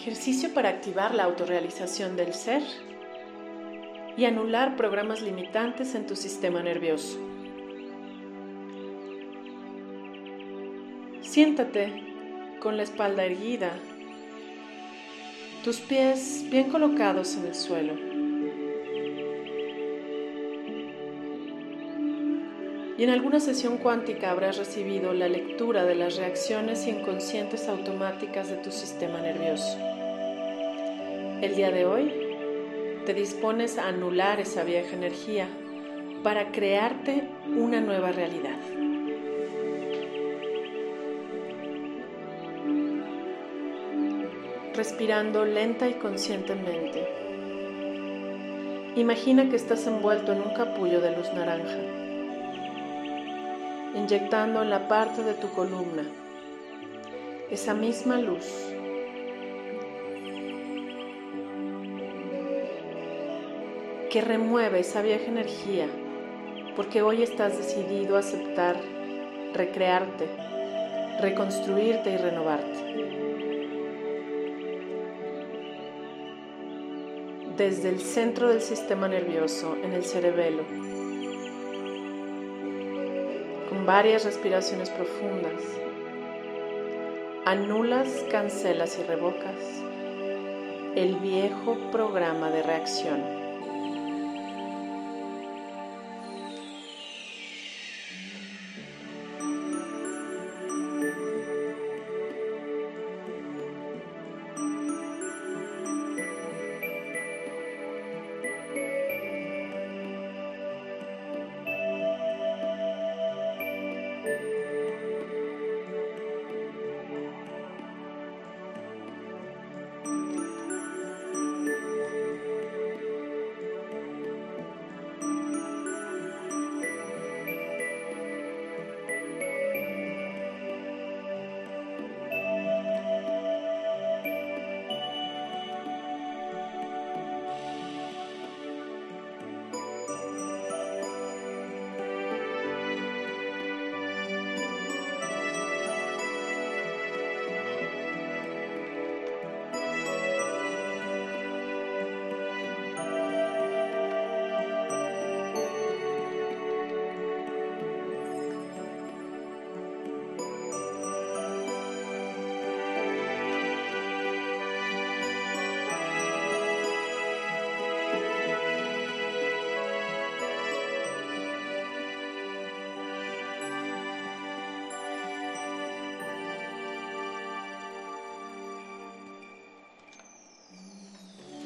Ejercicio para activar la autorrealización del ser y anular programas limitantes en tu sistema nervioso. Siéntate con la espalda erguida, tus pies bien colocados en el suelo. Y en alguna sesión cuántica habrás recibido la lectura de las reacciones inconscientes automáticas de tu sistema nervioso. El día de hoy te dispones a anular esa vieja energía para crearte una nueva realidad. respirando lenta y conscientemente. Imagina que estás envuelto en un capullo de luz naranja, inyectando en la parte de tu columna esa misma luz. que remueve esa vieja energía, porque hoy estás decidido a aceptar, recrearte, reconstruirte y renovarte. desde el centro del sistema nervioso en el cerebelo, varias respiraciones profundas. Anulas, cancelas y revocas el viejo programa de reacción.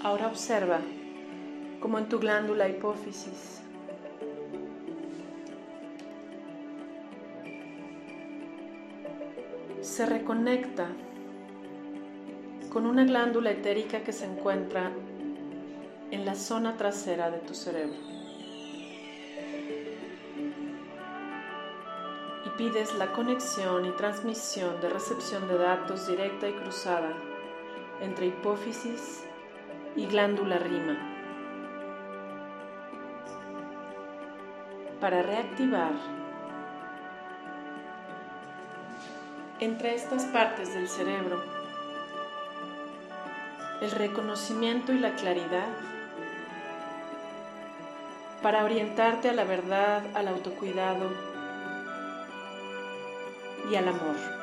Ahora observa como en tu glándula hipófisis se reconecta con una glándula etérica que se encuentra en la zona trasera de tu cerebro. Y pides la conexión y transmisión de recepción de datos directa y cruzada entre hipófisis y glándula rima. Para reactivar entre estas partes del cerebro el reconocimiento y la claridad para orientarte a la verdad, al autocuidado y al amor.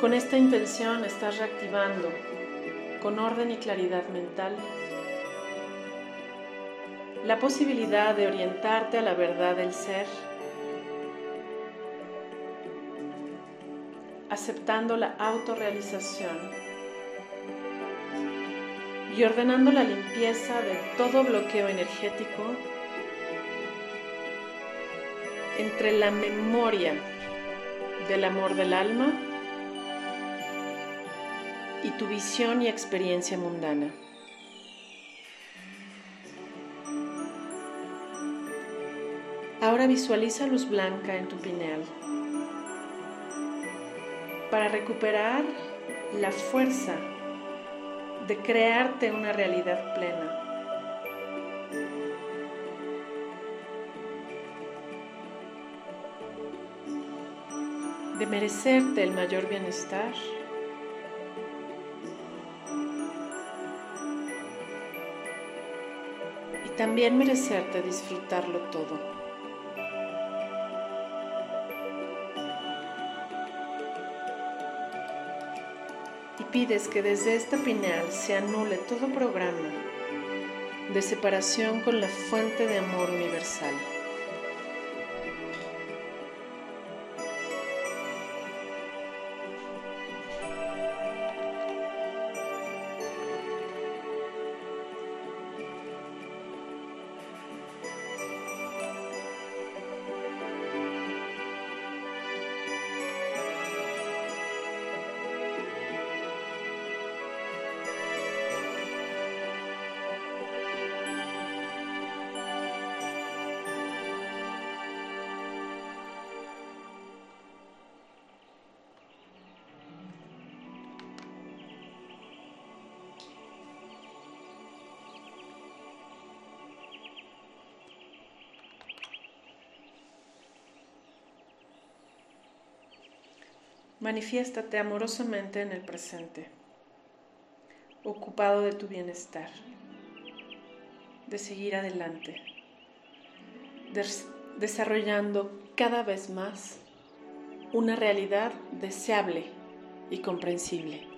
Con esta intención estás reactivando con orden y claridad mental la posibilidad de orientarte a la verdad del ser, aceptando la autorrealización y ordenando la limpieza de todo bloqueo energético entre la memoria del amor del alma y tu visión y experiencia mundana. Ahora visualiza luz blanca en tu pineal. Para recuperar la fuerza de crearte una realidad plena. de merecerte el mayor bienestar también merecerte disfrutarlo todo. Y pides que desde esta pineal se anule todo programa de separación con la fuente de amor universal. Manifiéstate amorosamente en el presente, ocupado de tu bienestar, de seguir adelante, desarrollando cada vez más una realidad deseable y comprensible.